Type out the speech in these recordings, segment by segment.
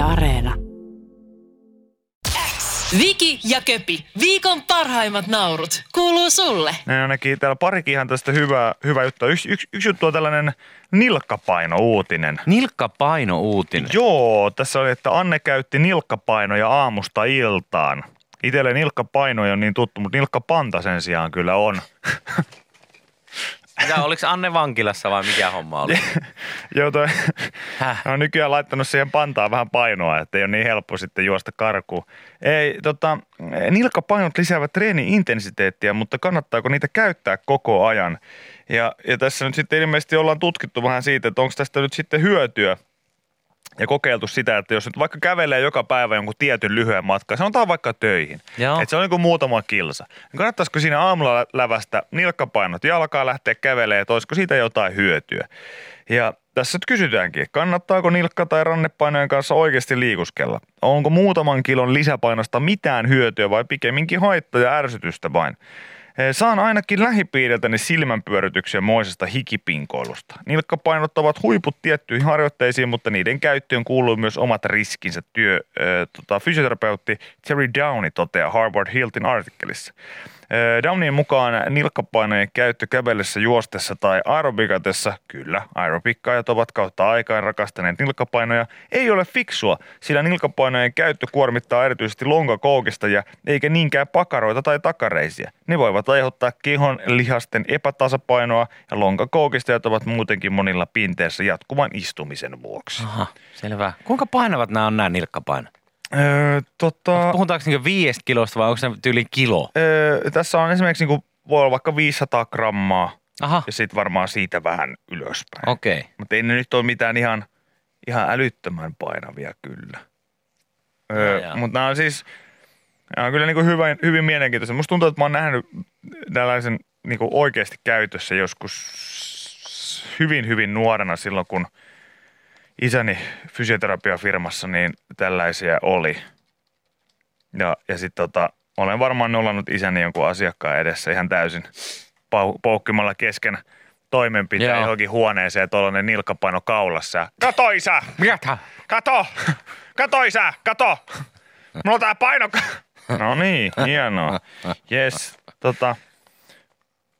Yle Areena. Viki ja Köpi, viikon parhaimmat naurut, kuuluu sulle. Ne ainakin täällä parikin ihan tästä hyvää, hyvää juttua. Yksi, yksi, yksi juttu on tällainen nilkkapaino-uutinen. Nilkkapaino-uutinen. Joo, tässä oli, että Anne käytti nilkkapainoja aamusta iltaan. Itelle nilkkapaino ole niin tuttu, mutta nilkkapanta sen sijaan kyllä on. Mitä, oliko Anne vankilassa vai mikä homma oli? Joo, toi, on nykyään laittanut siihen pantaan vähän painoa, että ei ole niin helppo sitten juosta karkuun. Ei, tota, nilkkapainot lisäävät treeni-intensiteettiä, mutta kannattaako niitä käyttää koko ajan? Ja, ja tässä nyt sitten ilmeisesti ollaan tutkittu vähän siitä, että onko tästä nyt sitten hyötyä ja kokeiltu sitä, että jos nyt vaikka kävelee joka päivä jonkun tietyn lyhyen matkan, sanotaan vaikka töihin, Joo. että se on niin kuin muutama kilsa. Niin kannattaisiko siinä aamulla lävästä nilkkapainot jalkaa lähteä kävelemään, että olisiko siitä jotain hyötyä? Ja tässä nyt kysytäänkin, kannattaako nilkka- tai rannepainojen kanssa oikeasti liikuskella? Onko muutaman kilon lisäpainosta mitään hyötyä vai pikemminkin haittaa ja ärsytystä vain? Saan ainakin lähipiiriltäni silmänpyörytyksiä moisesta hikipinkoilusta. Nilkkapainot ovat huiput tiettyihin harjoitteisiin, mutta niiden käyttöön kuuluu myös omat riskinsä. Työ, äh, tota, fysioterapeutti Terry Downey toteaa Harvard Hiltin artikkelissa. Äh, Downeyin mukaan nilkkapainojen käyttö kävellessä, juostessa tai aerobikatessa, kyllä, aerobikkaajat ovat kautta aikaan rakastaneet nilkkapainoja, ei ole fiksua, sillä nilkkapainojen käyttö kuormittaa erityisesti lonkakoukista ja eikä niinkään pakaroita tai takareisiä. Ne voivat aiheuttaa kehon lihasten epätasapainoa ja lonkakoukistajat ovat muutenkin monilla pinteessä jatkuvan istumisen vuoksi. Aha, selvä. Kuinka painavat nämä on nämä nilkkapainot? Öö, tota, Puhutaanko niinku viidestä kilosta vai onko se tyyli kilo? öö, tässä on esimerkiksi niin voi olla vaikka 500 grammaa Aha, ja sitten varmaan siitä vähän ylöspäin. okei. Okay. Mutta ei ne nyt ole mitään ihan, ihan älyttömän painavia kyllä. Öö. Mutta nämä on siis, nämä on kyllä niin kuin hyvin, mielenkiintoisia. Musta tuntuu, että mä oon nähnyt tällaisen niin kuin oikeasti käytössä joskus hyvin, hyvin nuorena silloin, kun isäni fysioterapiafirmassa niin tällaisia oli. Ja, ja sitten tota, olen varmaan nollannut isäni jonkun asiakkaan edessä ihan täysin pau- poukkimalla kesken toimenpiteen Joo. johonkin huoneeseen tuollainen nilkkapaino kaulassa. Kato isä! Mitä? Kato! Kato isä! Kato! Mulla on tää paino... No niin, hienoa. Jes, tota...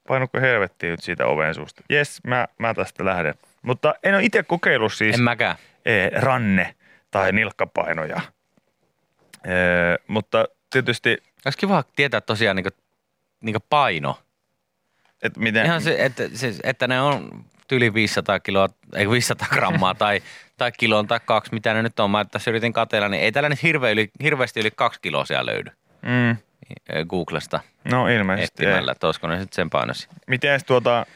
Painuko helvetti nyt siitä oven suusta? Jes, mä, mä tästä lähden. Mutta en ole itse kokeillut siis En mäkään. eh, ranne- tai nilkkapainoja. Eh, mutta tietysti, Olisi kiva tietää tosiaan niinku, niinku paino. että miten... Ihan se, että, se, että ne on yli 500 kiloa, ei 500 grammaa tai, tai kilon tai kaksi, mitä ne nyt on. Mä tässä yritin katella, niin ei tällä nyt hirve yli, hirveästi yli kaksi kiloa siellä löydy Mm, eh, Googlesta no ilmeisesti. ei. etsimällä, että olisiko ne sitten sen painosi. Miten tuota,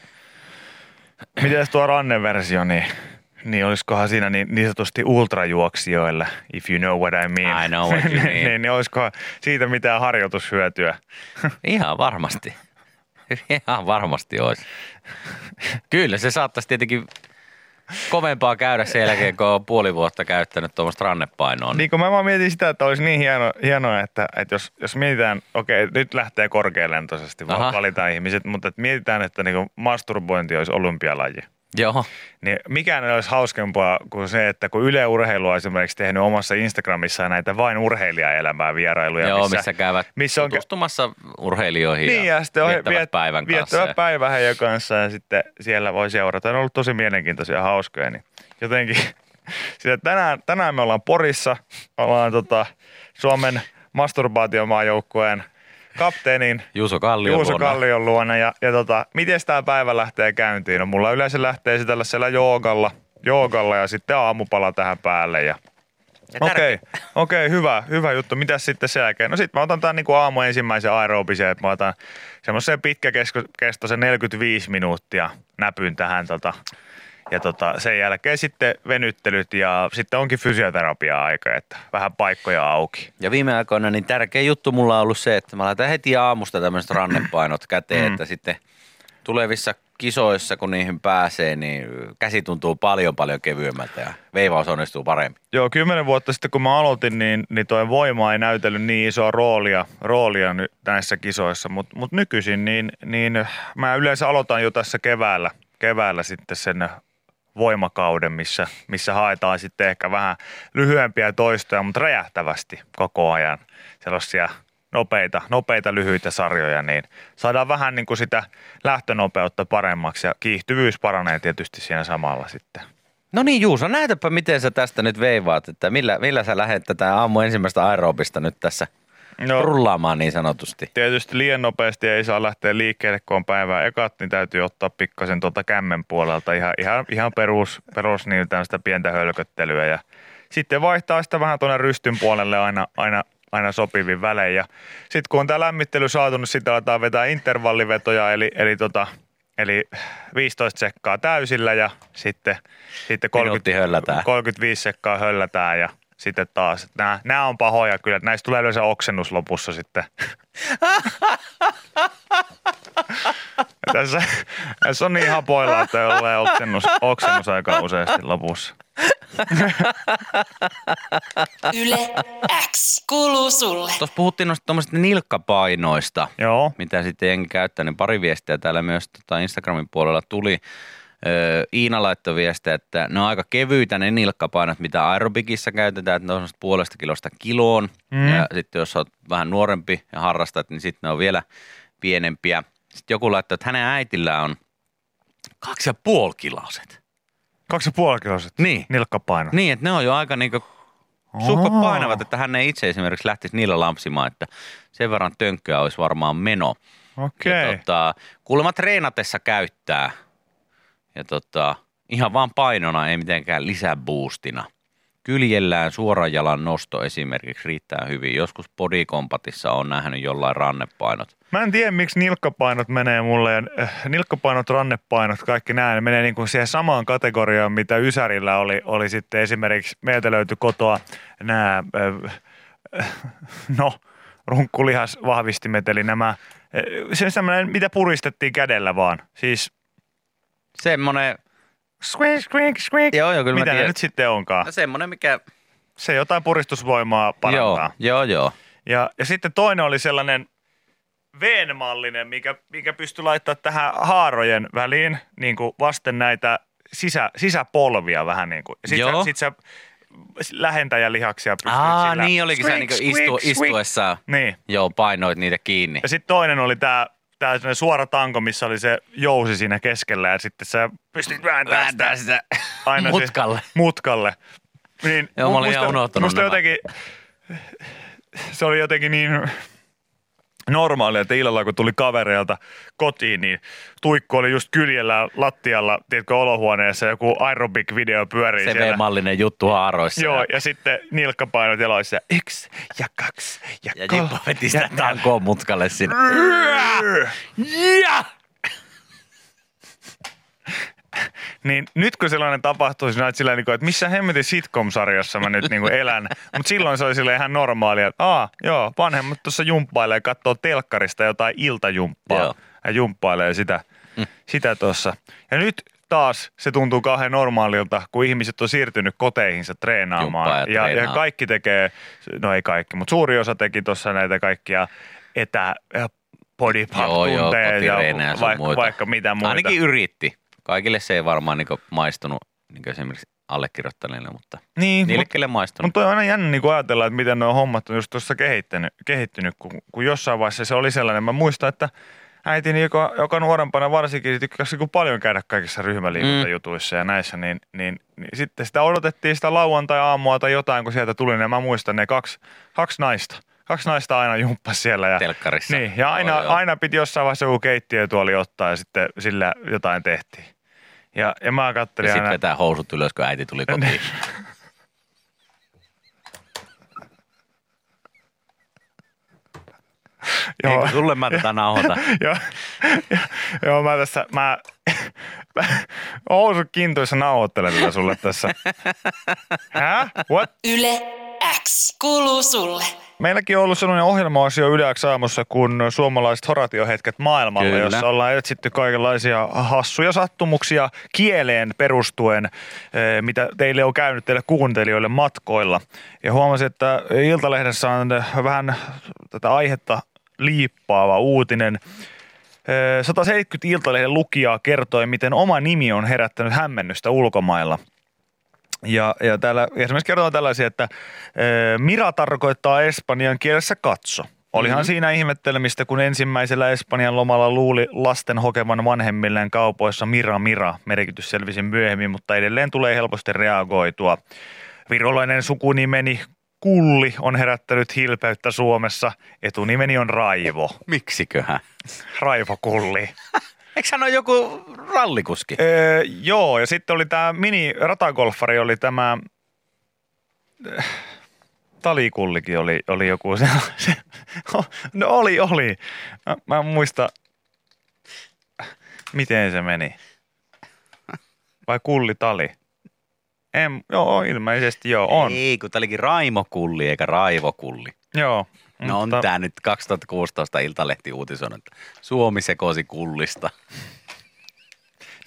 miten tuo ranneversio, niin, niin olisikohan siinä niin, niin sanotusti ultrajuoksijoille, if you know what I mean. I know what you mean. niin, niin olisikohan siitä mitään harjoitushyötyä? Ihan varmasti. Ihan varmasti olisi. Kyllä, se saattaisi tietenkin kovempaa käydä sen jälkeen, kun on puoli vuotta käyttänyt tuommoista rannepainoa. Niin kun mä vaan mietin sitä, että olisi niin hieno, hienoa, että, että jos, jos mietitään, okei, nyt lähtee korkealentoisesti, Aha. vaan valitaan ihmiset, mutta että mietitään, että niin masturbointi olisi olympialaji. Joo, Niin mikään ei olisi hauskempaa kuin se, että kun Yle Urheilu on esimerkiksi tehnyt omassa Instagramissaan näitä vain urheilijaelämää vierailuja, joo missä, missä käyvät missä on tutustumassa urheilijoihin Niin, ja sitten on viettävät viet, päivän kanssa. viettävät ja- päivä heidän kanssa ja sitten siellä voi seurata. Ne on ollut tosi mielenkiintoisia ja hauskoja, niin jotenkin sitä tänään, tänään me ollaan Porissa, ollaan tota Suomen masturbaatiomaajoukkueen kapteenin Juuso Kallion Juuso luona. Kallion luona. Ja, ja tota, miten tämä päivä lähtee käyntiin? No mulla yleensä lähtee sitä tällaisella joogalla, joogalla ja sitten aamupala tähän päälle. Ja Okei, okei, hyvä, hyvä juttu. Mitäs sitten sen jälkeen? No sitten mä otan tämän niin kuin aamu ensimmäisen aerobisen, että mä otan semmoisen pitkäkestoisen 45 minuuttia näpyn tähän tota, ja tota, sen jälkeen sitten venyttelyt ja sitten onkin fysioterapia-aika, että vähän paikkoja auki. Ja viime aikoina niin tärkeä juttu mulla on ollut se, että mä laitan heti aamusta tämmöiset rannepainot käteen, Mm. että sitten tulevissa kisoissa, kun niihin pääsee, niin käsi tuntuu paljon paljon kevyemmältä ja veivaus onnistuu paremmin. Joo, kymmenen vuotta sitten kun mä aloitin, niin, niin toi voima ei näytellyt niin isoa roolia, roolia nyt näissä kisoissa, mutta mut nykyisin niin, niin mä yleensä aloitan jo tässä keväällä, keväällä sitten sen voimakauden, missä, missä haetaan sitten ehkä vähän lyhyempiä toistoja, mutta räjähtävästi koko ajan sellaisia nopeita, nopeita lyhyitä sarjoja, niin saadaan vähän niin kuin sitä lähtönopeutta paremmaksi ja kiihtyvyys paranee tietysti siinä samalla sitten. No niin Juuso, näytäpä miten sä tästä nyt veivaat, että millä, millä sä lähdet tätä aamu ensimmäistä aerobista nyt tässä no, rullaamaan niin sanotusti. Tietysti liian nopeasti ei saa lähteä liikkeelle, kun on päivää. Ekat, niin täytyy ottaa pikkasen tuota kämmen puolelta. Ihan, ihan, ihan perus, perus niin tämmöistä pientä hölköttelyä. Ja sitten vaihtaa sitä vähän tuonne rystyn puolelle aina, aina, aina sopivin välein. Sitten kun on tämä lämmittely saatu, niin sitten aletaan vetää intervallivetoja, eli, eli, tota, eli 15 sekkaa täysillä ja sitten, sitten 30, 35 sekkaa höllätään ja sitten taas. Nämä, nämä on pahoja kyllä, näistä tulee yleensä oksennus lopussa sitten. tässä, tässä on niin hapoilla, että tulee oksennus, oksennus aika useasti lopussa. Yle X kuuluu sulle. Tuossa puhuttiin noista nilkkapainoista, Joo. mitä sitten jengi käyttää, niin pari viestiä täällä myös tota Instagramin puolella tuli. Iina laittoi viestiä, että ne on aika kevyitä ne nilkkapainot, mitä aerobikissa käytetään, että ne on puolesta kilosta kiloon. Mm. Ja sitten jos olet vähän nuorempi ja harrastat, niin sitten ne on vielä pienempiä. Sitten joku laittoi, että hänen äitillä on kaksi ja puoli kiloset. Kaksi ja puoli kiloset niin. nilkkapainot. Niin, että ne on jo aika niinku suhko painavat, että hän ei itse esimerkiksi lähtisi niillä lampsimaan, että sen verran tönkköä olisi varmaan meno. Okei. Okay. Tota, kuulemma treenatessa käyttää – ja tota, ihan vaan painona, ei mitenkään lisäboostina. Kyljellään suoran jalan nosto esimerkiksi riittää hyvin. Joskus bodykompatissa on nähnyt jollain rannepainot. Mä en tiedä, miksi nilkkapainot menee mulle. Äh, nilkkapainot, rannepainot, kaikki nämä ne menee niin kuin siihen samaan kategoriaan, mitä Ysärillä oli, oli sitten esimerkiksi, meiltä löytyi kotoa nämä, äh, äh, no, runkkulihasvahvistimet, eli nämä, äh, se semmoinen, mitä puristettiin kädellä vaan. Siis Semmoinen... Squeak, squeak, squeak. Joo, joo, kyllä Mitä ne nyt sitten onkaan? No semmoinen, mikä... Se jotain puristusvoimaa parantaa. Joo, joo, joo. Ja, ja sitten toinen oli sellainen V-mallinen, mikä, mikä pystyi laittamaan tähän haarojen väliin niin kuin vasten näitä sisä, sisäpolvia vähän niin kuin. Sitten sit sä lähentäjälihaksia pystyt Aa, sillä niin olikin sä niin istu, istuessa. Niin. Joo, painoit niitä kiinni. Ja sitten toinen oli tämä tää suora tanko, missä oli se jousi siinä keskellä ja sitten sä pystyt vääntämään sitä, sitä aina mutkalle. Se, mutkalle. Niin, Joo, mä olin musta, ihan unohtanut musta nämä. jotenkin, se oli jotenkin niin normaalia, että illalla kun tuli kavereilta kotiin, niin tuikku oli just kyljellä lattialla, tiedätkö, olohuoneessa joku aerobic-video pyörii Se siellä. V-mallinen juttu haaroissa. Joo, ja sitten nilkkapainot jaloissa. Yksi ja kaksi ja, Ja kolme. Jippo veti sitä tankoa mutkalle sinne. Ja! Niin nyt kun sellainen tapahtuu, sinä olet sillä niin kuin, että missä hemmetin sitcom-sarjassa mä nyt niin elän. Mutta silloin se oli sille ihan normaalia, että aa, joo, vanhemmat tuossa jumppailee, katsoo telkkarista jotain iltajumppaa. Joo. Ja jumppailee sitä, mm. sitä tuossa. Ja nyt taas se tuntuu kauhean normaalilta, kun ihmiset on siirtynyt koteihinsa treenaamaan. Jumppaa ja ja, ja treenaa. kaikki tekee, no ei kaikki, mutta suuri osa teki tuossa näitä kaikkia etä, body Joo, joo, ja sun vaikka, vaikka mitä muuta. Ainakin yritti. Kaikille se ei varmaan niin maistunut niin esimerkiksi allekirjoittaneille, mutta niin, niille, mutta kelle maistunut. mut toi on aina jännä niin ajatella, että miten nuo hommat on just tuossa kehittynyt, kehittynyt kun, kun jossain vaiheessa se oli sellainen. Mä muistan, että äitini, joka, joka nuorempana varsinkin tykkäsi niin paljon käydä kaikissa ryhmäliikuntajutuissa mm. ja näissä, niin, niin, niin, sitten sitä odotettiin sitä lauantai-aamua tai jotain, kun sieltä tuli, niin mä muistan ne kaksi, kaksi naista. Kaksi naista aina jumppasi siellä. Ja, Telkkarissa. Niin, ja aina, Joo, joo. aina piti jossain vaiheessa joku keittiötuoli ottaa ja sitten sillä jotain tehtiin. Ja, ja mä ja kattelin sitten aina, vetää housut ylös, kun äiti tuli kotiin. Eikö sulle mä tätä nauhoita? joo, joo, joo, mä tässä, mä, mä housut kintuissa nauhoittelen tätä sulle tässä. Hä? What? Yle X kuuluu sulle. Meilläkin on ollut sellainen ohjelma-osio Yle X aamussa kuin suomalaiset horatiohetket maailmalla, Kyllä. jossa ollaan etsitty kaikenlaisia hassuja sattumuksia kieleen perustuen, eh, mitä teille on käynyt teille kuuntelijoille matkoilla. Ja huomasin, että Iltalehdessä on vähän tätä aihetta liippaava uutinen. Ö, 170 Iltalehden lukijaa kertoi, miten oma nimi on herättänyt hämmennystä ulkomailla. Ja, ja täällä esimerkiksi kerrotaan tällaisia, että Mira tarkoittaa espanjan kielessä katso. Olihan mm-hmm. siinä ihmettelemistä, kun ensimmäisellä Espanjan lomalla luuli lasten hokevan vanhemmilleen kaupoissa Mira Mira. Merkitys selvisi myöhemmin, mutta edelleen tulee helposti reagoitua. Virolainen sukunimeni Kulli on herättänyt hilpeyttä Suomessa. Etunimeni on Raivo. Miksiköhän? Raivo Kulli. Eikö hän ole joku rallikuski? Öö, joo, ja sitten oli tämä mini-ratagolfari, oli tämä... äh, Talikullikin oli, oli joku se, se, No oli, oli. Mä, mä en muista, miten se meni. Vai kulli tali? En, joo, ilmeisesti joo, on. Ei, kun tää olikin Raimo Kulli eikä Raivo Kulli. Joo. No on tää nyt 2016 Iltalehti uutisoinut, että Suomi sekosi kullista.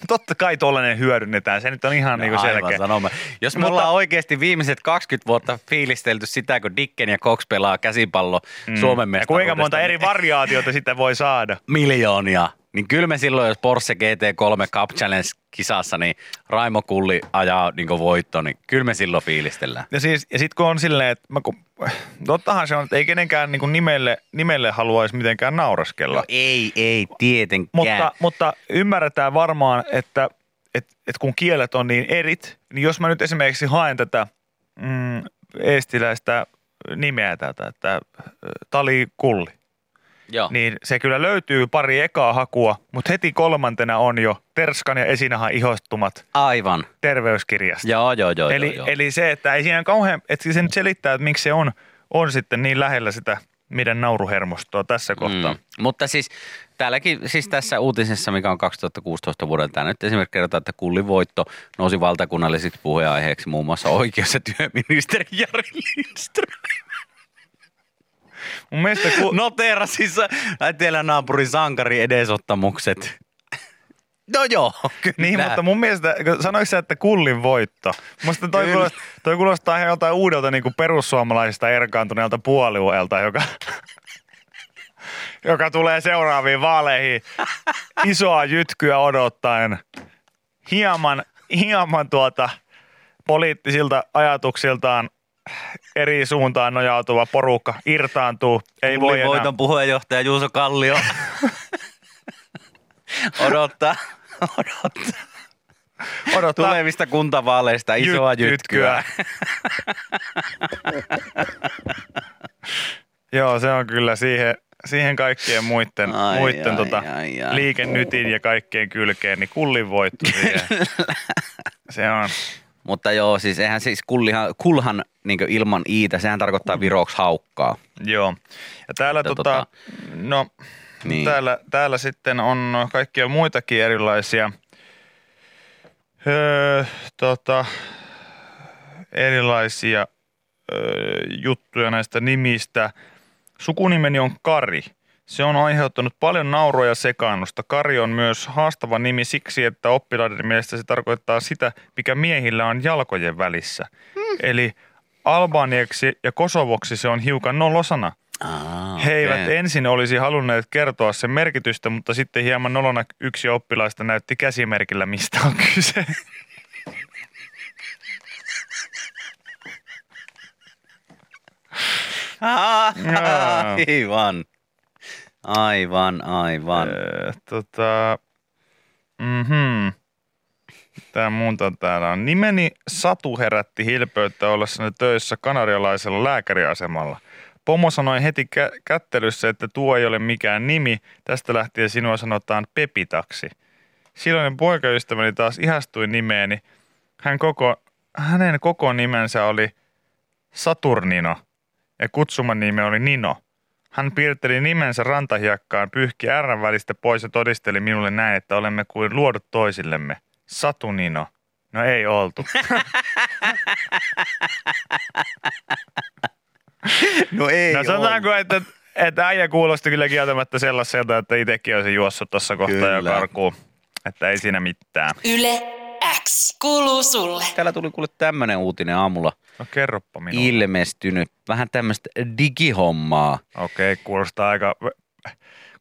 Totta kai tuollainen hyödynnetään, se nyt on ihan no, niin kuin selkeä. sanoma. Jos me Mutta- ollaan oikeasti viimeiset 20 vuotta fiilistelty sitä, kun Dicken ja Cox pelaa käsipallo mm. Suomen Ja kuinka monta mestaruudesta, eri niin- variaatiota sitä voi saada. miljoonia. Niin kyllä me silloin, jos Porsche GT3 Cup Challenge-kisassa, niin Raimo Kulli ajaa niin voitto, niin kyllä me silloin fiilistellään. Ja, siis, ja sitten kun on silleen, että mä, kun, tottahan se on, että ei kenenkään niin nimelle, nimelle haluaisi mitenkään nauraskella. No ei, ei tietenkään. Mutta, mutta ymmärretään varmaan, että et, et kun kielet on niin erit, niin jos mä nyt esimerkiksi haen tätä mm, eestiläistä nimeä tätä, että ö, Tali Kulli, Joo. niin se kyllä löytyy pari ekaa hakua, mutta heti kolmantena on jo Terskan ja Esinahan ihostumat Aivan. terveyskirjasta. Joo, joo, joo. eli, joo, joo. eli se, että ei siinä kauhean, että se nyt selittää, että miksi se on, on sitten niin lähellä sitä meidän nauruhermostoa tässä kohtaa. Mm. Mutta siis täälläkin, siis tässä uutisessa, mikä on 2016 vuodelta, tää nyt esimerkiksi kerrotaan, että kullin voitto nousi valtakunnallisiksi puheenaiheeksi muun muassa oikeus- ja työministeri Jari Lindström. Mun mielestä ku, Noteerasi etelänaapurin sankari edesottamukset. No joo, kyllä. Niin, mutta mun mielestä, kun sanoiko sä, että kullin voitto? Musta toi, Kyllä. kuulostaa, toi kuulostaa ihan joltain uudelta niin kuin perussuomalaisista erkaantuneelta puolueelta, joka, joka tulee seuraaviin vaaleihin isoa jytkyä odottaen. Hieman, hieman tuota poliittisilta ajatuksiltaan eri suuntaan nojautuva porukka irtaantuu. Ei voi enää. voiton puheenjohtaja Juuso Kallio odottaa, odottaa odottaa tulevista kuntavaaleista isoa Jyt- jytkyä. Joo, se on kyllä siihen, siihen kaikkien muiden, Ai, muiden ai, tota, ai, ai. liikennytin ja kaikkien kylkeen, niin kullin voitto siihen. se on. Mutta joo, siis eihän siis kullihan, kulhan niin ilman iitä, sehän tarkoittaa viroksi haukkaa. Joo. Ja täällä, Että tota, no, Niin. täällä, täällä sitten on kaikkia muitakin erilaisia öö, tota, erilaisia öö, juttuja näistä nimistä. Sukunimeni on Kari. Se on aiheuttanut paljon naurua ja sekaannusta. Kari on myös haastava nimi siksi, että oppilaiden mielestä se tarkoittaa sitä, mikä miehillä on jalkojen välissä. Eli albaniaksi ja kosovoksi se on hiukan nolosana. Ah, He eivät okei. ensin olisi halunneet kertoa sen merkitystä, mutta sitten hieman nolona yksi oppilaista näytti käsimerkillä, mistä on kyse. Aivan. Aivan, aivan. Öö, tota, mhm. Tämä muuta täällä on. Nimeni Satu herätti hilpeyttä ollessani töissä kanarialaisella lääkäriasemalla. Pomo sanoi heti kä- kättelyssä, että tuo ei ole mikään nimi. Tästä lähtien sinua sanotaan Pepitaksi. Silloinen poikaystäväni taas ihastui nimeeni. Hän koko, hänen koko nimensä oli Saturnino ja kutsuman nimi oli Nino. Hän piirteli nimensä rantahiekkaan, pyyhki R välistä pois ja todisteli minulle näin, että olemme kuin luodut toisillemme. Satunino. No ei oltu. No ei no sanotaanko, että, että äijä kuulosti kyllä kieltämättä sellaiselta, että itsekin olisi juossut tuossa kohtaa jo karkuun. Että ei siinä mitään. Yle X kuuluu sulle. Täällä tuli kuule tämmönen uutinen aamulla No kerroppa minulle. ilmestynyt. Vähän tämmöistä digihommaa. Okei, kuulostaa aika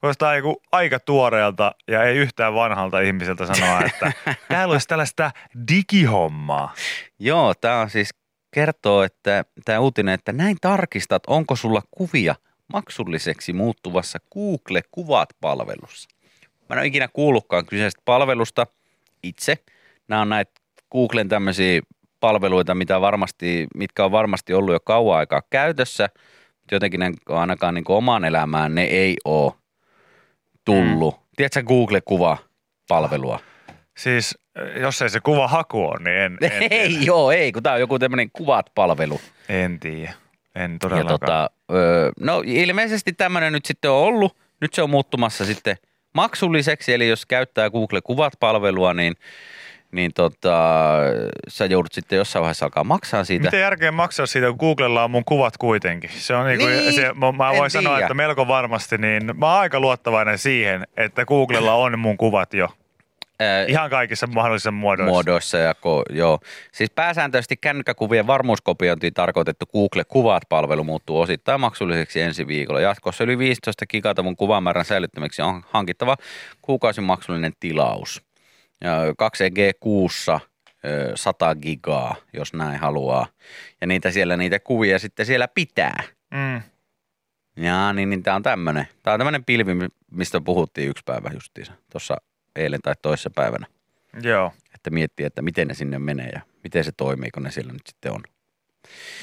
kuulostaa joku aika tuoreelta ja ei yhtään vanhalta ihmiseltä sanoa, että täällä olisi tällaista digihommaa. Joo, tämä on siis kertoo, että tämä uutinen, että näin tarkistat, onko sulla kuvia maksulliseksi muuttuvassa Google Kuvat-palvelussa. Mä en ole ikinä kuullutkaan kyseisestä palvelusta itse. Nämä on näitä Googlen tämmöisiä palveluita, mitä varmasti, mitkä on varmasti ollut jo kauan aikaa käytössä. Mutta jotenkin ne ainakaan niin omaan elämään ne ei ole tullut. Mm. Tiedätkö Google-kuva-palvelua? Siis jos ei se kuva haku on, niin en, en ei, tiedä. joo, ei, kun tämä on joku tämmöinen kuvat-palvelu. En tiedä. En Ja todellakaan. tota, öö, no ilmeisesti tämmöinen nyt sitten on ollut. Nyt se on muuttumassa sitten maksulliseksi, eli jos käyttää Google Kuvat-palvelua, niin, niin tota, sä joudut sitten jossain vaiheessa alkaa maksaa siitä. Miten järkeä maksaa siitä, kun Googlella on mun kuvat kuitenkin? Se on niinku, Niin, se, mä, mä voin sanoa, tiedä. että melko varmasti, niin mä oon aika luottavainen siihen, että Googlella on mun kuvat jo. Ää, Ihan kaikissa mahdollisissa muodoissa. muodoissa. Ja ko, joo. Siis pääsääntöisesti kännykkäkuvien varmuuskopiointiin tarkoitettu Google Kuvat-palvelu muuttuu osittain maksulliseksi ensi viikolla. Jatkossa yli 15 gigatavun kuvamäärän säilyttämiseksi on hankittava kuukausimaksullinen tilaus. Ja 2G kuussa ö, 100 gigaa, jos näin haluaa. Ja niitä siellä, niitä kuvia sitten siellä pitää. Mm. Jaa, niin, niin tämä on tämmöinen. Tämä on tämmöinen pilvi, mistä puhuttiin yksi päivä justiinsa, tuossa eilen tai toisessa päivänä. Joo, Että miettii, että miten ne sinne menee ja miten se toimii, kun ne siellä nyt sitten on.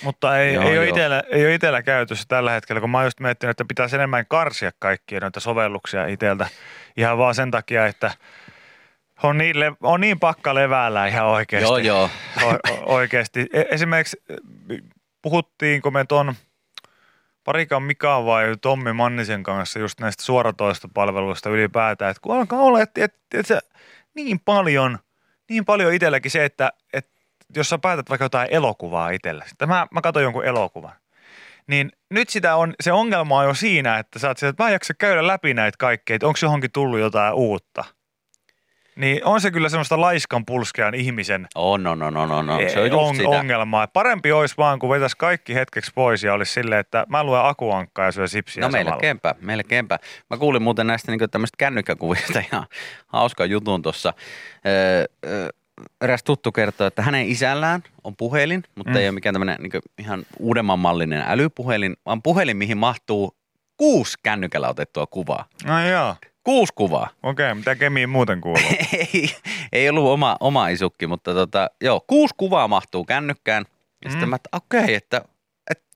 mutta ei, Joo, ei, ole joo. itellä, ei ole itellä käytössä tällä hetkellä, kun mä oon just miettinyt, että pitäisi enemmän karsia kaikkia noita sovelluksia iteltä. Ihan vaan sen takia, että on niin, le- on niin pakka leväällä ihan oikeasti. Joo, joo. O- oikeasti. E- Esimerkiksi puhuttiinko me ton Parikan Mika vai Tommi Mannisen kanssa just näistä suoratoistopalveluista ylipäätään, että kun alkaa olla, että, että, että niin paljon, niin paljon itselläkin se, että, että jos sä päätät vaikka jotain elokuvaa itsellesi, että mä, mä katson jonkun elokuvan, niin nyt sitä on, se ongelma on jo siinä, että sä oot sieltä, että mä en jaksa käydä läpi näitä kaikkea, että onko johonkin tullut jotain uutta. Niin on se kyllä semmoista laiskan pulskean ihmisen On, on, on, on, on, on. Se on Eh, just on, sitä. ongelmaa. Parempi olisi vaan, kun vetäisi kaikki hetkeksi pois ja olisi silleen, että mä luen akuankkaa ja syö sipsiä No samalla. melkeinpä, melkeinpä. Mä kuulin muuten näistä niin tämmöistä kännykkäkuvista ihan hauska jutun tuossa. Öö, öö, eräs tuttu kertoo, että hänen isällään on puhelin, mutta Mm. ei ole mikään tämmöinen niin ihan uudemman mallinen älypuhelin, vaan puhelin, mihin mahtuu kuusi kännykällä otettua kuvaa. No joo, Kuusi kuvaa. okei, mitä kemiin muuten kuuluu? ei, ei ollut oma, oma isukki, mutta tota, joo, kuusi kuvaa mahtuu kännykkään. Ja Mm. sitten mä, että okei, että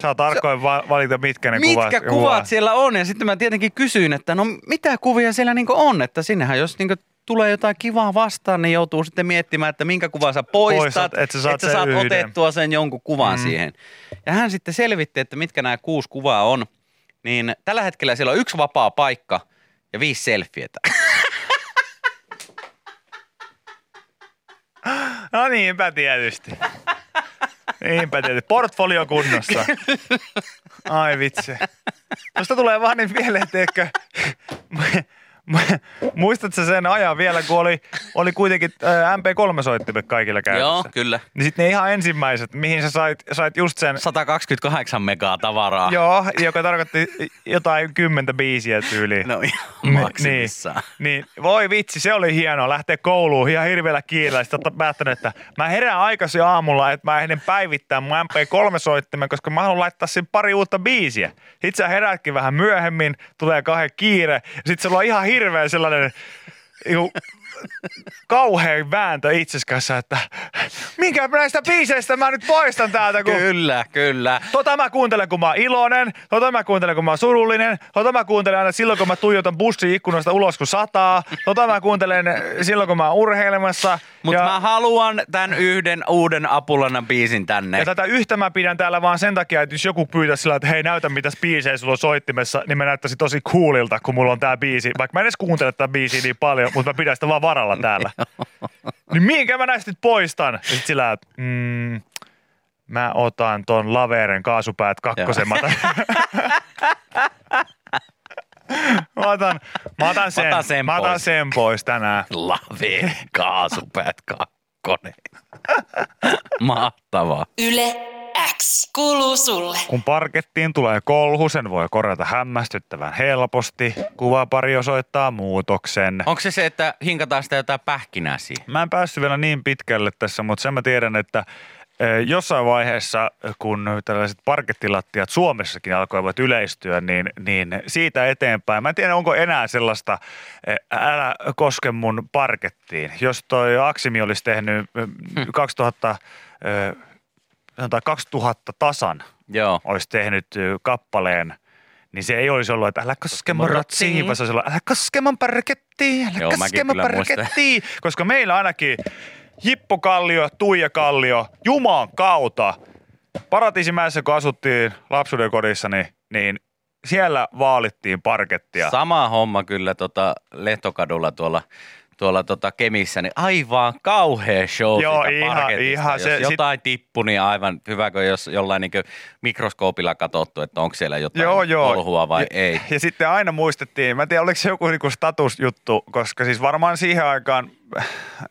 Saa tarkoin va- valita, mitkä ne kuvat. mitkä kuvat siellä on. Ja sitten mä tietenkin kysyin, että no mitä kuvia siellä niinku on. Että sinnehän jos niinku tulee jotain kivaa vastaan, niin joutuu sitten miettimään, että minkä kuvan sä poistat, Poistat, että sä saat että sä sen saat yhden. otettua sen jonkun kuvan mm. siihen. Ja hän sitten selvitti, että mitkä nämä kuusi kuvaa on. Niin tällä hetkellä siellä on yksi vapaa paikka ja viisi selfietä. No niinpä tietysti. Niinpä tietysti. Portfolio kunnossa. Ai vitsi. Tuosta tulee vaan niin mieleen, teekö, muistatko sen ajan vielä, kun oli, oli kuitenkin ää, MP3-soittimet kaikilla käytössä? Joo, kyllä. Niin sitten ne ihan ensimmäiset, mihin sä sait, sait just sen, 128 megaa tavaraa. joo, joka tarkoitti jotain kymmentä biisiä tyyliin. No ihan Niin, maksimissaan. Niin, voi vitsi, se oli hienoa lähteä kouluun ihan hirveällä kiireellä. Sitten päättänyt, että mä herään aikaisin aamulla, että mä ehdin päivittää mun MP3-soittimen, koska mä haluan laittaa sinne pari uutta biisiä. Sitten sä heräätkin vähän myöhemmin, tulee kahden kiire. Sitten sulla on ihan hirveä sellainen joku kauhean vääntö itses kanssa, että minkä näistä biiseistä mä nyt poistan täältä, kun Kyllä, kyllä. Tota mä kuuntelen, kun mä oon iloinen, tota mä kuuntelen, kun mä oon surullinen, tota mä kuuntelen aina silloin, kun mä tuijotan bussin ikkunasta ulos, kun sataa, tota mä kuuntelen silloin, kun mä oon urheilemassa. Mutta mä haluan tämän yhden uuden Apulanan biisin tänne. ja tätä yhtä mä pidän täällä vaan sen takia, että jos joku pyytäisi sillä, että hei näytä mitä biisejä sulla on soittimessa, niin mä näyttäisin tosi coolilta, kun mulla on tää biisi. Vaikka mä en edes kuuntele tätä biisiä niin paljon, mutta mä pidän sitä vaan varalla täällä. niin minkä mä näistä nyt poistan? Ja sit sillä, että mm, mä otan ton Laveren kaasupäät kakkosen. Mä otan, mä otan, sen, Mä otan sen mä otan pois. sen pois tänään. Lave, kaasupäät kakkonen. Mahtavaa. Yle X kuuluu sulle. Kun parkettiin tulee kolhu, sen voi korjata hämmästyttävän helposti. Kuvapari osoittaa muutoksen. Onko se se, että hinkataan sitä jotain pähkinää siihen? Mä en päässyt vielä niin pitkälle tässä, mutta sen mä tiedän, että jossain vaiheessa, kun tällaiset parkettilattiat Suomessakin alkoivat yleistyä, niin, niin siitä eteenpäin. Mä en tiedä, onko enää sellaista, eh, älä koske mun parkettiin. Jos toi Aksimi olisi tehnyt eh, 2000, eh, sanotaan 2000 tasan, Joo. olisi tehnyt kappaleen, niin se ei olisi ollut, että älä koske mun rotsiin. vaan se olisi ollut, älä koske mun parkettiin, älä Joo, koske mun parkettiin. Koska meillä ainakin Jippo Kallio, Tuija Kallio, Jumaan kautta, Paratiisimäessä kun asuttiin lapsuuden kodissa, niin, niin siellä vaalittiin parkettia. Sama homma kyllä tota Lehtokadulla tuolla, tuolla tota Kemissä, niin aivan kauhea show Joo, ihan- ihan Jos se- jotain tippui, niin aivan hyväkö, jos jollain niin mikroskoopilla katsottu, että onko siellä jotain Joo, joo. kolhua vai ja, ei. Ja sitten aina muistettiin, mä en tiedä oliko se joku niinku statusjuttu, koska siis varmaan siihen aikaan,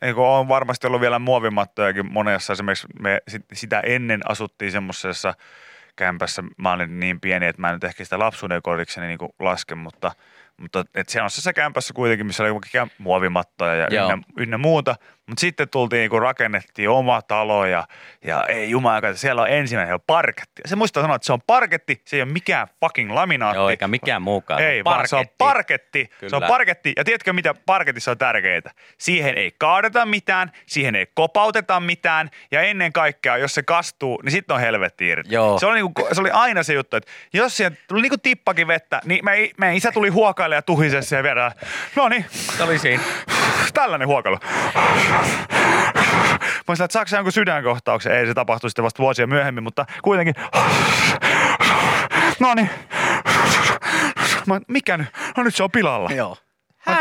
niin on varmasti ollut vielä muovimattojakin monessa, esimerkiksi me sit, sitä ennen asuttiin semmoisessa kämpässä, mä olin niin pieni, että mä en nyt ehkä sitä lapsuuden kodikseni niin laske, mutta, mutta et se on se kämpässä kuitenkin, missä oli muovimattoja ja Joo. ynnä, ynnä, muuta, mutta sitten tultiin, kun rakennettiin oma talo ja, ja ei jumala, siellä on ensimmäinen on parketti. Se muistaa sanoa, että se on parketti, se ei ole mikään fucking laminaatti. Joo, eikä mikään muukaan. Ei, vaan se on parketti. Se on Kyllä. parketti. Ja tiedätkö, mitä parketissa on tärkeää? Siihen ei kaadeta mitään, siihen ei kopauteta mitään. Ja ennen kaikkea, jos se kastuu, niin sitten on helvetti irti. Joo. Se, oli niinku, se oli aina se juttu, että jos siihen tuli niinku tippakin vettä, niin me, meidän isä tuli huokaille ja tuhisessa ja vielä, no niin, Se oli siinä. tällainen huokailu. Mä sanoin, että saako se jonkun sydänkohtauksen? Ei, se tapahtui sitten vasta vuosia myöhemmin, mutta kuitenkin. No niin. Mä, mikä nyt? No nyt se on pilalla. Joo. Mä,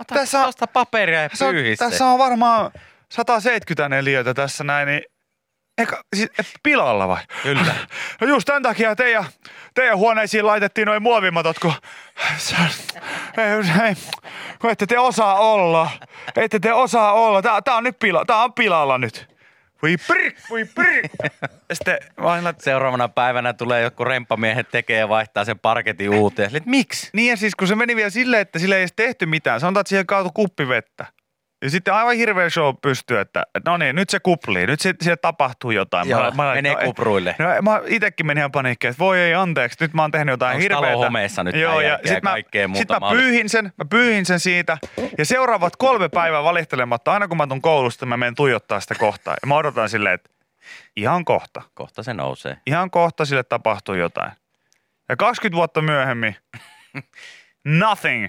Ota Tässä on- tuosta paperia ja se pyyhistä. tässä on varmaan 170 neliötä tässä näin, niin Eikä, siis, et, pilalla vai? Kyllä. No just tämän takia teidän, teidän huoneisiin laitettiin noin muovimatot, kun, ei, ei, kun ette te osaa olla. Ette te osaa olla. Tää, tää on nyt pila, tää on pilalla nyt. Voi prik, voi prik. Ja sitten aina, Seuraavana päivänä tulee joku remppamiehet tekee ja vaihtaa sen parketin uuteen. Että miksi? Niin ja siis kun se meni vielä silleen, että sille ei edes tehty mitään. Sanotaan, että siihen kaatui kuppi vettä. Ja sitten aivan hirveä show pystyy, että no niin, nyt se kuplii, nyt se, siellä tapahtuu jotain. Joo, olin, menee no, kupruille. No mä itekin menin ihan paniikkiin, että voi ei anteeksi, nyt mä oon tehnyt jotain Onks hirveätä. talo homeessa nyt Joo, ja jälkeen sit ja mä, muuta sit mä mahdollista? pyyhin sen, mä pyyhin sen siitä. Ja seuraavat kolme päivää valehtelematta, aina kun mä tuun koulusta, mä menen tuijottaa sitä kohtaa. Ja mä odotan silleen, että ihan kohta, Kohta se nousee. ihan kohta sille tapahtuu jotain. Ja 20 vuotta myöhemmin, nothing,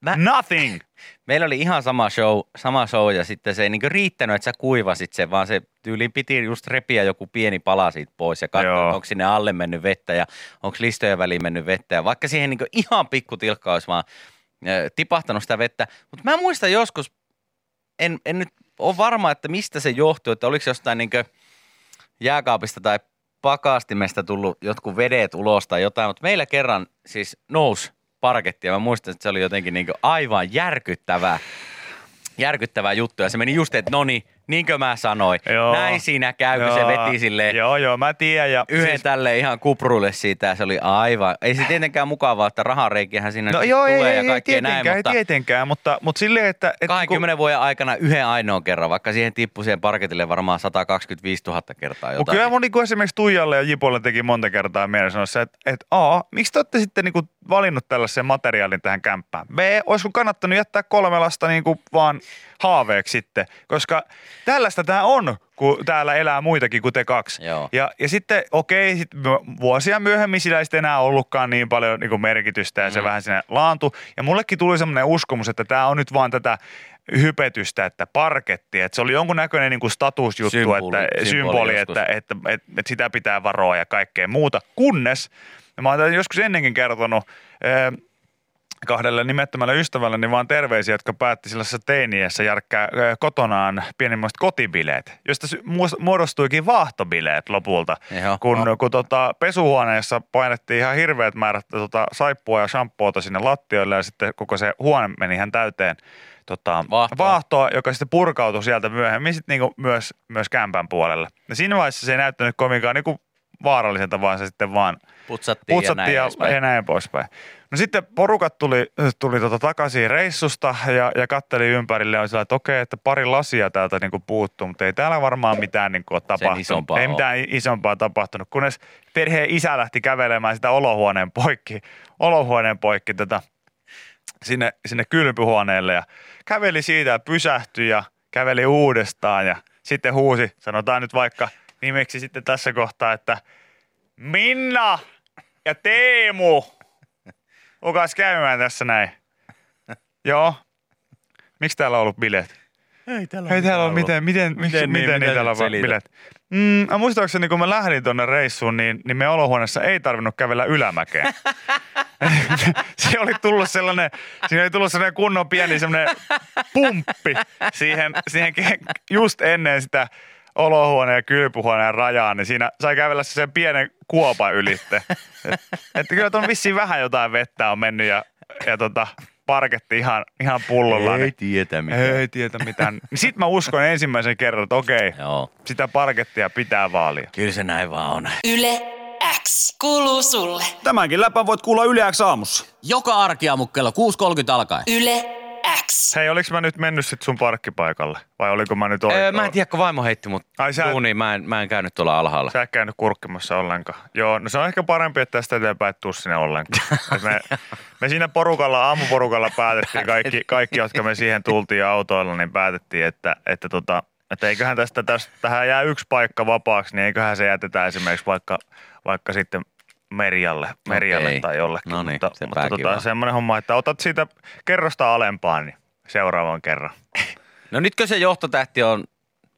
Mä- nothing. Meillä oli ihan sama show, sama show ja sitten se ei niinku riittänyt, että sä kuivasit sen, vaan se tyyliin piti just repiä joku pieni pala siitä pois ja katsoa, onko sinne alle mennyt vettä ja onko listojen väliin mennyt vettä. Ja vaikka siihen niinku ihan pikku tilkka olisi vaan ö, tipahtanut sitä vettä. Mutta mä muistan joskus, en, en nyt ole varma, että mistä se johtuu, että oliko jostain niinku jääkaapista tai pakastimesta tullut jotkut vedet ulos tai jotain, mutta meillä kerran siis nousi parketti ja mä muistan, että se oli jotenkin niin aivan järkyttävää, järkyttävää juttu. Ja se meni just, että no niin, niinkö mä sanoin, Joo. näin siinä käy, kun se veti silleen Joo, joo, mä tiedän. Ja yhden siis- tälle ihan kupruille siitä ja se oli aivan, ei se tietenkään mukavaa, että rahareikiähän siinä No joo, ei, tulee ei, ja ei, kaikkea näin, tietenkään, mutta ei tietenkään, mutta, mutta silleen, että... että 20 vuoden aikana yhden ainoan kerran, vaikka siihen tippui siihen parketille varmaan 125 000 kertaa Mutta jotain. kyllä mun niinku esimerkiksi Tuijalle ja Jipolle teki monta kertaa mieleen sanoa se, että, että A, miksi te olette sitten niinku valinnut tällaisen materiaalin tähän kämppään? B, olisiko kannattanut jättää kolme lasta niinku vaan haaveeksi sitten, koska tällaista tämä on, kun täällä elää muitakin kuin te kaksi. Joo. Ja, ja sitten okei, sit vuosia myöhemmin sillä ei sitten enää ollutkaan niin paljon niin merkitystä ja se Mm. vähän sinne laantu. Ja mullekin tuli semmoinen uskomus, että tämä on nyt vaan tätä hypetystä, että parketti, että se oli jonkunnäköinen niin kuin statusjuttu, Symboli- että symboli symboli, että, että, että, että, sitä pitää varoa ja kaikkea muuta. Kunnes, ja mä oon joskus ennenkin kertonut, kahdelle nimettömälle ystävälle, niin vaan terveisiä, jotka päätti sellaisessa teiniässä järkkää kotonaan pienimmäiset kotibileet, josta muodostuikin vaahtobileet lopulta, Joo. kun, No. kun tota, pesuhuoneessa painettiin ihan hirveät määrät tota, saippua ja shampoota sinne lattioille ja sitten koko se huone meni ihan täyteen tota, Vaahtoa. vaahtoa, joka sitten purkautui sieltä myöhemmin sitten niinku myös, myös kämpän puolelle. Ja siinä vaiheessa se ei näyttänyt kovinkaan niinku vaaralliselta, vaan se sitten vaan Putsattiin, putsattiin ja ja, näin edespäin. ja näin poispäin. No sitten porukat tuli, tuli tota takaisin reissusta ja, ja katteli ympärille ja oli sillä, että okei, että pari lasia täältä niinku puuttuu, mutta ei täällä varmaan mitään niinku ole tapahtunut. isompaa ei ole. mitään isompaa tapahtunut, kunnes perheen isä lähti kävelemään sitä olohuoneen poikki, olohuoneen poikki tätä sinne, sinne kylpyhuoneelle ja käveli siitä ja pysähtyi ja käveli uudestaan ja sitten huusi, sanotaan nyt vaikka nimeksi sitten tässä kohtaa, että Minna ja Teemu, Kukas käymään tässä näin. Joo. Miksi täällä on ollut bileet? Ei täällä Ei täällä ole miten, miten, miten, Miten miten, niin? miten Mitä niitä täällä on bileet? Mm, muistaakseni kun mä lähdin tuonne reissuun, niin, niin meidän olohuoneessa ei tarvinnut kävellä ylämäkeen. se oli tullut sellainen, siinä oli tullut sellainen kunnon pieni sellainen pumppi siihen, siihen just ennen sitä olohuoneen ja kylpyhuoneen rajaa, niin siinä sai kävellä sen pienen kuopan ylitte. Et, että kyllä on vissiin vähän jotain vettä on mennyt ja, ja tota, parketti ihan, ihan pullolla. Ei niin, tietä mitään. ei tietä mitään. Sitten mä uskon ensimmäisen kerran, että okei, Joo. sitä parkettia pitää vaalia. Kyllä se näin vaan on. Yle X kuuluu sulle. Tämänkin läpän voit kuulla Yle X aamussa. Joka arkiaamu kello 6.30 alkaen. Yle X. Hei, oliks mä nyt mennyt sit sun parkkipaikalle? Vai oliko mä nyt Öö, oikein? mä en tiedä, kun vaimo heitti mut Ai sä- duuniin, mä en, mä en käynyt tuolla alhaalla. Sä et käynyt kurkkimassa ollenkaan. Joo, no se on ehkä parempi, että tästä eteenpäin et tuu sinne ollenkaan. Et me, me siinä porukalla, aamuporukalla päätettiin, kaikki, kaikki jotka me siihen tultiin autoilla, niin päätettiin, että, että, tota, että eiköhän tästä, tästä, tähän jää yksi paikka vapaaksi, niin eiköhän se jätetään esimerkiksi vaikka, vaikka sitten Merjalle, Merjalle Okei. tai jollekin. No niin, mutta, sepä mutta tota, semmoinen homma, että otat siitä kerrosta alempaan niin seuraavan kerran. No nytkö se johtotähti on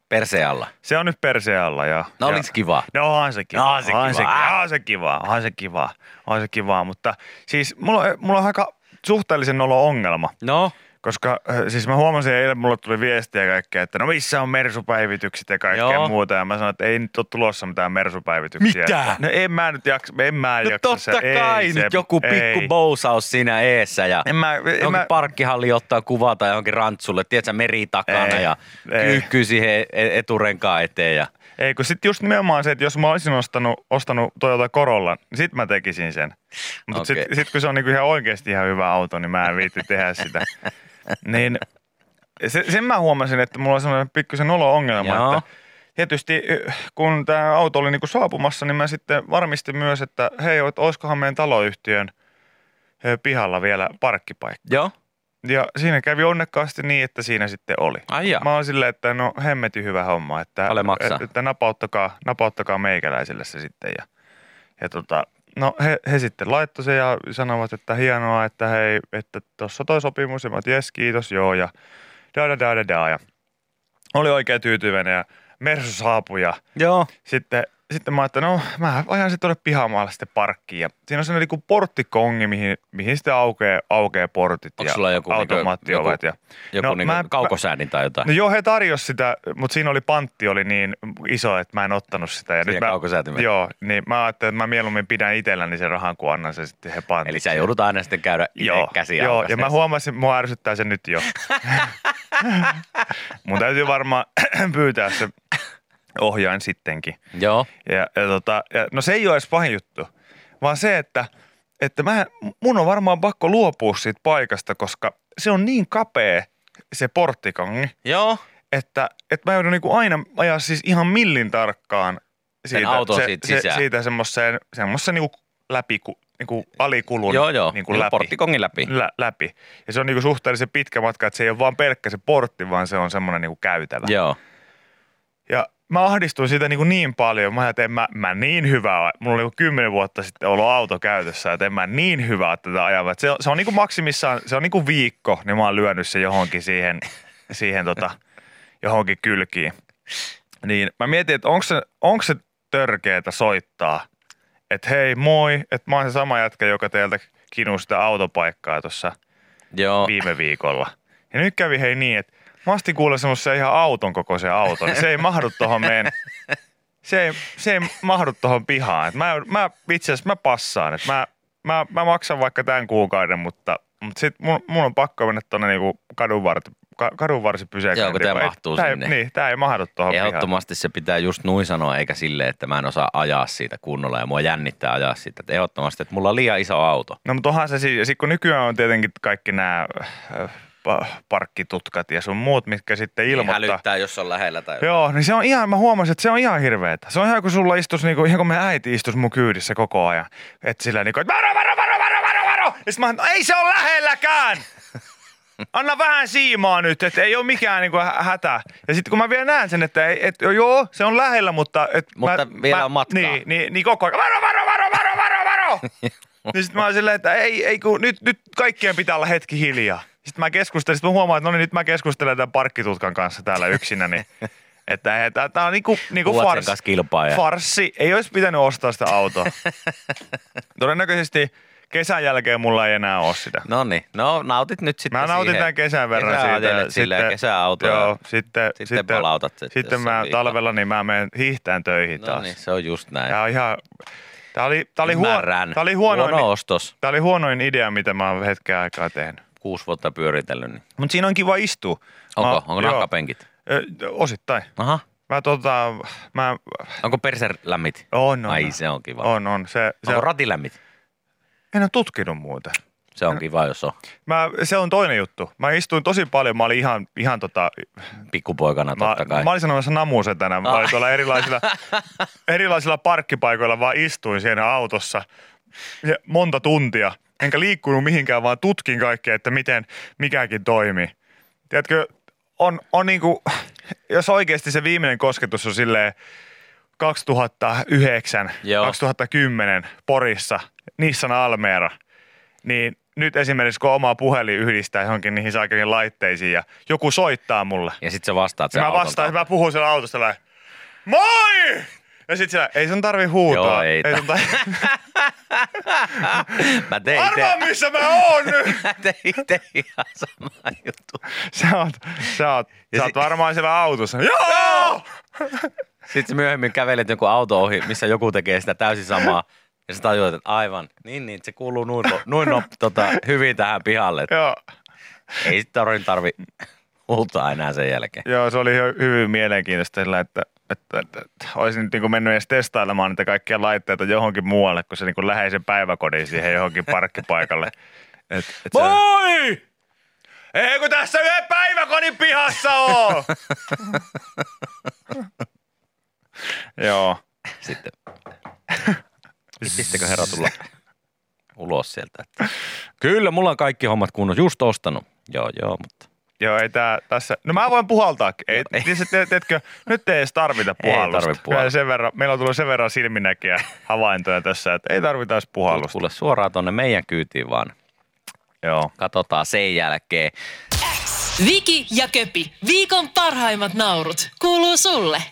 persealla? Se on nyt perseen alla, joo. No ja, oliks kiva? No onhan se kiva. No, on se onhan se, kiva. onhan se kiva. Onhan se kiva. Onhan se kiva. Mutta siis mulla, on- mulla on aika suhteellisen nolo ongelma. No, Koska äh, siis mä huomasin eilen, mulle tuli viestiä kaikkea, että no missä on mersupäivitykset ja kaikkea Joo. muuta. Ja mä sanoin, että ei nyt ole tulossa mitään mersupäivityksiä. Mitä? No en mä nyt jaksa, en mä no jaksa. totta se, kai ei, nyt se, joku pikku ei. bousaus siinä eessä ja En mä, en johonkin mä, parkkihalli ottaa kuvaa tai johonkin rantsulle, tiedätkö, meri takana Ei, ja ei. kyyhkyy siihen e- eturenkaan eteen ja Ei, kun sitten just nimenomaan se, että jos mä olisin ostanut, ostanut Toyota Corolla, niin sit mä tekisin sen. Mutta Okei. sitten sit kun se on niinku ihan oikeasti ihan hyvä auto, niin mä en viitti tehdä sitä. niin se, sen mä huomasin, että mulla on sellainen pikkusen olo-ongelma, Joo. että tietysti kun tämä auto oli niinku saapumassa, niin mä sitten varmistin myös, että hei, olisikohan meidän taloyhtiön pihalla vielä parkkipaikka. Joo, Ja siinä kävi onnekkaasti niin, että siinä sitten oli. ai jaa. Mä oon silleen, että no hemmetin hyvä homma, että, Paljon maksaa? että, napauttakaa, napauttakaa meikäläiselle se sitten. Ja, ja tota, no he, he sitten laittoi se ja sanovat, että hienoa, että hei, että tuossa toi sopimus. Ja mä että jes, kiitos, joo. Ja da da da da da. Ja oli oikein tyytyväinen ja Mersu saapui ja Joo. sitten, sitten mä ajattelin, no mä ajan sitten tuonne pihamaalle sitten parkkiin. Ja siinä on sellainen niin porttikongi, mihin, mihin sitten aukeaa, aukeaa portit Onko ja sulla joku niinku- automaattiovet. ja, Joku No, no, mä- kaukosäädin tai jotain. No joo, he tarjosi sitä, mutta siinä oli pantti oli niin iso, että mä en ottanut sitä. Ja Siihen mä, kaukosäätimeen. Joo, niin mä ajattelin, että mä mieluummin pidän itselläni sen rahan, kun annan se sitten he pantti. Eli sä joudut aina sitten käydä itse Joo, käsi joo ja mä huomasin, mua ärsyttää se nyt jo. Mun täytyy varmaan pyytää se ohjain sittenkin. Joo, Ja, ja, tota, ja no se ei ole edes pahin juttu, vaan se, että, että mä, mun on varmaan pakko luopua siitä paikasta, koska se on niin kapea se porttikongi, joo. että, että mä joudun niinku aina ajaa siis ihan millin tarkkaan siitä, auton se, siitä se, siitä semmoiseen, semmoiseen niinku läpi, niinku alikulun Joo, joo. niinku Niin läpi. porttikongin läpi. Lä, läpi. Ja se on niinku suhteellisen pitkä matka, että se ei ole vaan pelkkä se portti, vaan se on semmoinen niinku käytävä. Joo. Mä ahdistuin siitä niin, kuin niin paljon. Mä ajattelin, että mä, mä niin hyvä, mulla oli niin kymmenen vuotta sitten ollut auto käytössä, että en mä niin hyvä tätä ajaa. Se on, se on niin kuin maksimissaan, se on niin kuin viikko, niin mä oon lyönyt se johonkin siihen, siihen tota, johonkin kylkiin. Niin mä mietin, että onko se, onko se törkeetä soittaa, että hei moi, että mä oon se sama jätkä, joka teiltä kinuu sitä autopaikkaa tuossa viime viikolla. Ja nyt kävi hei niin, että mä astin kuulla semmoisen ihan auton kokoisen auton, niin se ei mahdu tohon meidän, se ei, se ei mahdu tohon pihaan. Et mä, mä itse asiassa mä passaan, että mä, mä, mä, maksan vaikka tämän kuukauden, mutta, mutta sit mun, mun on pakko mennä tonne niinku kadun, vart, ka- kadunvarsipysäköinti. Joo, kun tää Ei- mahtuu tää ei- sinne. Niin, tämä ei mahdu tuohon pihaan. Ehdottomasti se pitää just nuin sanoa, eikä sille, että mä en osaa ajaa siitä kunnolla ja mua jännittää ajaa siitä. Että ehdottomasti, että mulla on liian iso auto. No mutta onhan se, sit kun nykyään on tietenkin kaikki nämä parkkitutkat ja sun muut, mitkä sitten Niin ilmoittaa. hälyttää, jos on lähellä tai Joo, niin se on ihan, mä huomasin, että se on ihan hirveetä. Se on ihan kuin sulla istus, niinku, ihan kuin me äiti istus mun kyydissä koko ajan. Että sillä niinku, että varo, varo, varo, varo, varo, varo. Ja sit mä, no ei se ole lähelläkään. Anna vähän siimaa nyt, että ei ole mikään niinku hä- hätä. Ja sitten kun mä vielä näen sen, että ei, et, joo, se on lähellä, mutta... Et Mutta mä, vielä mä, on matkaa. Niin, niin, niin koko ajan, varo, varo, varo, varo, varo, varo. niin sitten mä oon silleen, että ei, ei kun nyt, nyt kaikkien pitää olla hetki hiljaa. Sitten mä keskustelin, sitten mä huomaan, että no niin, nyt mä keskustelen tämän parkkitutkan kanssa täällä yksinä, niin että tämä on niinku, niinku fars, farssi. Ei olisi pitänyt ostaa sitä autoa. Todennäköisesti kesän jälkeen mulla ei enää ole sitä. No niin, no nautit nyt sitten Mä nautin siihen. tämän kesän verran Kesää siitä. ajelet silleen kesäautoa ja Joo, sitten, sitten palautat se Sitten jossain mä viikolla. talvella niin mä menen hiihtään töihin No taas. niin, se on just näin. Tää on ihan... Tää oli, tää oli, huono, tää oli huonoin, Huono ostos. tää oli huonoin idea, mitä mä oon hetken aikaa tehnyt. Kuusi vuotta pyöritellyt. Niin. Mutta siinä on kiva istua. Onko? Mä- Onko joo. Ö, Osittain. Aha. Mä tota, mä, Onko perser lämmit? on, on. Ai se on kiva. On, on. Se, se, Onko rati lämmit? en ole tutkinut muuta. Se on kiva, jos on Mä, se on toinen juttu. Mä istuin tosi paljon, mä olin ihan, ihan tota, pikkupoikana mä, totta kai. mä olin sanomassa namusetänä. Mä olin tuolla erilaisilla, erilaisilla parkkipaikoilla, vaan istuin siinä autossa monta tuntia. Enkä liikkunut mihinkään, vaan tutkin kaikkea, että miten mikäkin toimii. Tiedätkö, on, on niinku, jos oikeasti se viimeinen kosketus on silleen 2009, Joo. 2010 Porissa, Nissan Almera, niin nyt esimerkiksi kun oma puhelin yhdistää johonkin niihin saakeliin laitteisiin ja joku soittaa mulle, Ja sit sä vastaat sen niin mä auton vastaan, mä puhun siellä autosta Moi! Ja sit siellä, ei sun tarvi huutaa. Joo, ei ei sun tarvi... Mä tein Arvaa itse, missä mä oon nyt! mä tein itse ihan sama juttu. Sä oot, sä oot, Ja sä si- oot varmaan siellä autossa. Joo! Sitten myöhemmin kävelet joku auto ohi, missä joku tekee sitä täysin samaa. Ja sä tajuat, että aivan, niin niin, se kuuluu noin, noin no, tota, hyvin tähän pihalle. Joo. Ei sit tarvi, tarvi huutaa enää sen jälkeen. Joo, se oli hy- hyvin mielenkiintoista sillä, että, että, että, että olisin nyt niin mennyt edes testailemaan niitä kaikkia laitteita johonkin muualle, kun se niin läheisen päiväkodin siihen johonkin parkkipaikalle. Et, et se, Moi! Ei kun tässä yhden päiväkodin pihassa on! Joo. Sitten, vittisittekö herra tulla ulos sieltä? Että, Kyllä, mulla on kaikki hommat kunnossa, just ostanut. Joo, joo, mutta Joo, ei tää tässä. No mä voin puhaltaakin. Ei, ei. ei. Te, teetkö, nyt ei edes tarvita Ei puhallusta. tarvi puhallusta. Kyllä Sen verran, meillä on tullut sen verran silminnäkiä havaintoja tässä, että ei tarvita edes puhallusta. kuule suoraan tonne meidän kyytiin vaan. Joo. Katsotaan sen jälkeen. Viki ja Köpi, viikon parhaimmat naurut, kuuluu sulle.